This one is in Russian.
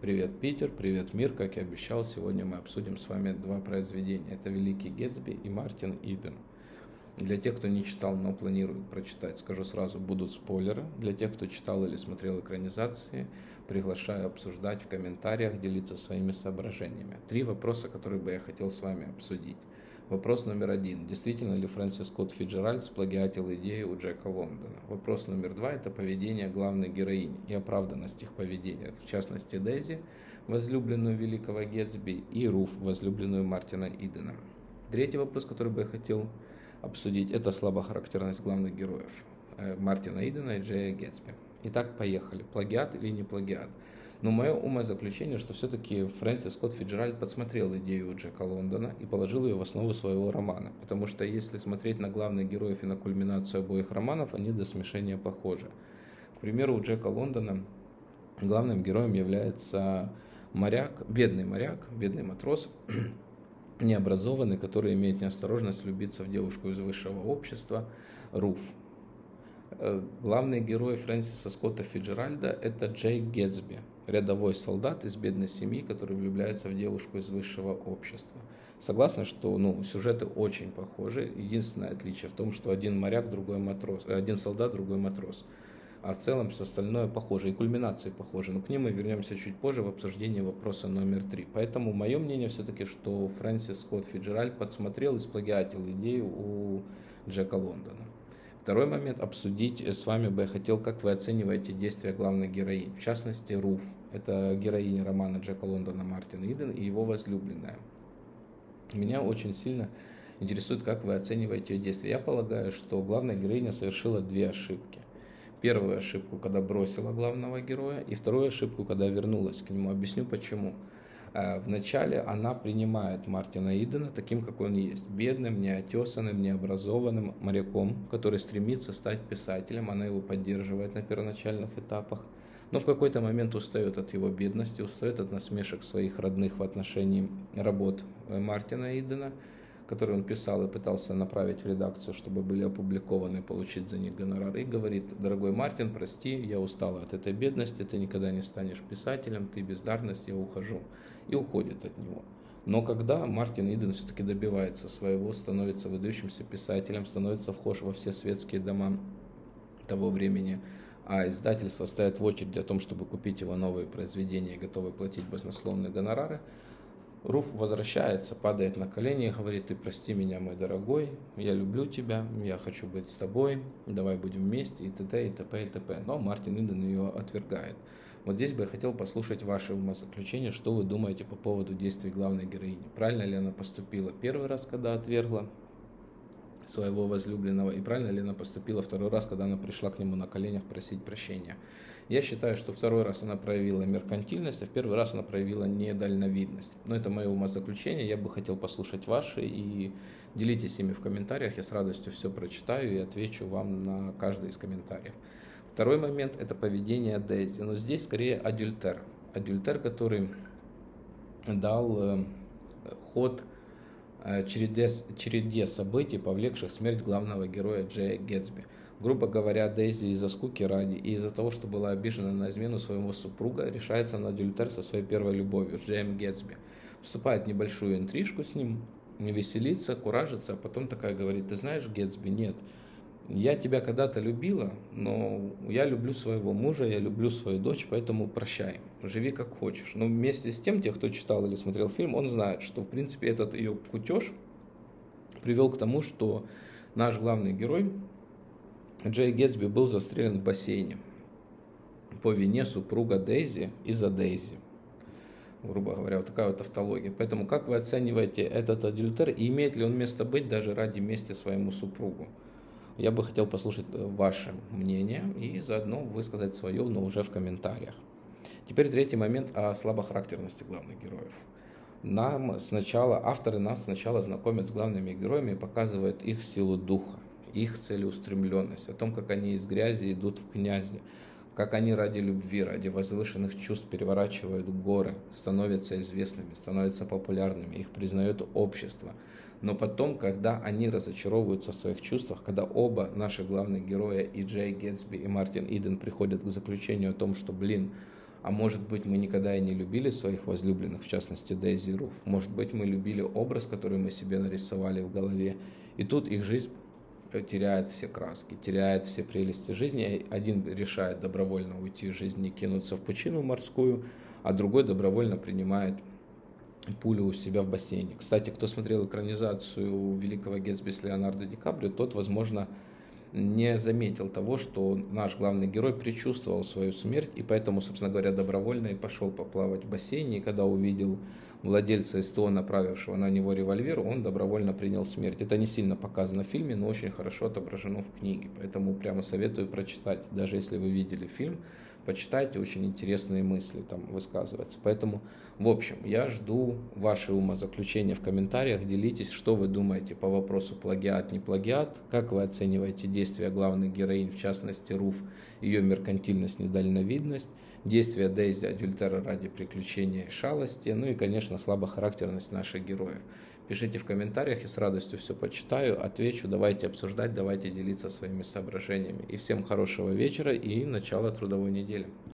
Привет, Питер, привет, мир. Как и обещал, сегодня мы обсудим с вами два произведения. Это «Великий Гетсби» и «Мартин Иден». Для тех, кто не читал, но планирует прочитать, скажу сразу, будут спойлеры. Для тех, кто читал или смотрел экранизации, приглашаю обсуждать в комментариях, делиться своими соображениями. Три вопроса, которые бы я хотел с вами обсудить. Вопрос номер один. Действительно ли Фрэнсис Скотт Фиджеральд сплагиатил идею у Джека Лондона? Вопрос номер два – это поведение главной героини и оправданность их поведения. В частности, Дейзи, возлюбленную великого Гетсби, и Руф, возлюбленную Мартина Идена. Третий вопрос, который бы я хотел обсудить, это слабохарактерность главных героев э, Мартина Идена и Джея Гетсби. Итак, поехали. Плагиат или не плагиат? Но мое умозаключение, что все-таки Фрэнсис Скотт Фиджеральд подсмотрел идею Джека Лондона и положил ее в основу своего романа. Потому что если смотреть на главных героев и на кульминацию обоих романов, они до смешения похожи. К примеру, у Джека Лондона главным героем является моряк, бедный моряк, бедный матрос, необразованный, который имеет неосторожность влюбиться в девушку из высшего общества, Руф. Э, главный герой Фрэнсиса Скотта Фиджеральда – это Джейк Гетсби, рядовой солдат из бедной семьи, который влюбляется в девушку из высшего общества. Согласна, что ну, сюжеты очень похожи. Единственное отличие в том, что один моряк, другой матрос, э, один солдат, другой матрос. А в целом все остальное похоже, и кульминации похожи. Но к ним мы вернемся чуть позже в обсуждении вопроса номер три. Поэтому мое мнение все-таки, что Фрэнсис Скотт Фиджеральд подсмотрел и сплагиатил идею у Джека Лондона. Второй момент обсудить с вами бы я хотел, как вы оцениваете действия главной героини. В частности, Руф. Это героиня романа Джека Лондона Мартин Иден и его возлюбленная. Меня очень сильно интересует, как вы оцениваете ее действия. Я полагаю, что главная героиня совершила две ошибки. Первую ошибку, когда бросила главного героя, и вторую ошибку, когда вернулась к нему. Объясню почему. Э, вначале она принимает Мартина Идена таким, какой он есть. Бедным, неотесанным, необразованным моряком, который стремится стать писателем. Она его поддерживает на первоначальных этапах. Но в какой-то момент устает от его бедности, устает от насмешек своих родных в отношении работ э, Мартина Идена – который он писал и пытался направить в редакцию, чтобы были опубликованы, получить за них гонорар. И говорит, дорогой Мартин, прости, я устала от этой бедности, ты никогда не станешь писателем, ты бездарность, я ухожу. И уходит от него. Но когда Мартин Иден все-таки добивается своего, становится выдающимся писателем, становится вхож во все светские дома того времени, а издательство стоит в очереди о том, чтобы купить его новые произведения и готовы платить баснословные гонорары, Руф возвращается, падает на колени и говорит, ты прости меня, мой дорогой, я люблю тебя, я хочу быть с тобой, давай будем вместе, и т.д. и т.п. и т.п. Но Мартин Иден ее отвергает. Вот здесь бы я хотел послушать ваше умозаключение, что вы думаете по поводу действий главной героини. Правильно ли она поступила первый раз, когда отвергла своего возлюбленного, и правильно ли она поступила второй раз, когда она пришла к нему на коленях просить прощения. Я считаю, что второй раз она проявила меркантильность, а в первый раз она проявила недальновидность. Но это мое умозаключение, я бы хотел послушать ваши и делитесь ими в комментариях, я с радостью все прочитаю и отвечу вам на каждый из комментариев. Второй момент – это поведение Дейзи, но здесь скорее адюльтер. Адюльтер, который дал э, ход череде, череде событий, повлекших смерть главного героя Джея Гетсби. Грубо говоря, Дейзи из-за скуки ради и из-за того, что была обижена на измену своего супруга, решается на адюльтер со своей первой любовью, Джеем Гетсби. Вступает в небольшую интрижку с ним, веселится, куражится, а потом такая говорит, ты знаешь, Гетсби, нет, я тебя когда-то любила, но я люблю своего мужа, я люблю свою дочь, поэтому прощай, живи как хочешь. Но вместе с тем, те, кто читал или смотрел фильм, он знает, что в принципе этот ее кутеж привел к тому, что наш главный герой Джей Гетсби был застрелен в бассейне по вине супруга Дейзи из-за Дейзи. Грубо говоря, вот такая вот автология. Поэтому как вы оцениваете этот адюльтер и имеет ли он место быть даже ради мести своему супругу? Я бы хотел послушать э, ваше мнение и заодно высказать свое, но уже в комментариях. Теперь третий момент о слабохарактерности главных героев. Нам сначала, авторы нас сначала знакомят с главными героями и показывают их силу духа, их целеустремленность, о том, как они из грязи идут в князи, как они ради любви, ради возвышенных чувств переворачивают горы, становятся известными, становятся популярными, их признает общество – но потом, когда они разочаровываются в своих чувствах, когда оба наших главных героя, и Джей Гетсби, и Мартин Иден, приходят к заключению о том, что, блин, А может быть, мы никогда и не любили своих возлюбленных, в частности Дейзи Руф. Может быть, мы любили образ, который мы себе нарисовали в голове. И тут их жизнь теряет все краски, теряет все прелести жизни. Один решает добровольно уйти из жизни и кинуться в пучину морскую, а другой добровольно принимает пулю у себя в бассейне. Кстати, кто смотрел экранизацию великого Гетсби с Леонардо Ди Каприо, тот, возможно, не заметил того, что наш главный герой предчувствовал свою смерть, и поэтому, собственно говоря, добровольно и пошел поплавать в бассейне, и когда увидел владельца СТО, направившего на него револьвер, он добровольно принял смерть. Это не сильно показано в фильме, но очень хорошо отображено в книге, поэтому прямо советую прочитать, даже если вы видели фильм, почитайте, очень интересные мысли там высказываются. Поэтому, в общем, я жду ваши умозаключения в комментариях, делитесь, что вы думаете по вопросу плагиат, не плагиат, как вы оцениваете действия главных героинь, в частности Руф, ее меркантильность, недальновидность, действия Дейзи, адюльтера ради приключения и шалости, ну и, конечно, слабохарактерность наших героев. Пишите в комментариях, я с радостью все почитаю, отвечу, давайте обсуждать, давайте делиться своими соображениями. И всем хорошего вечера и начала трудовой недели.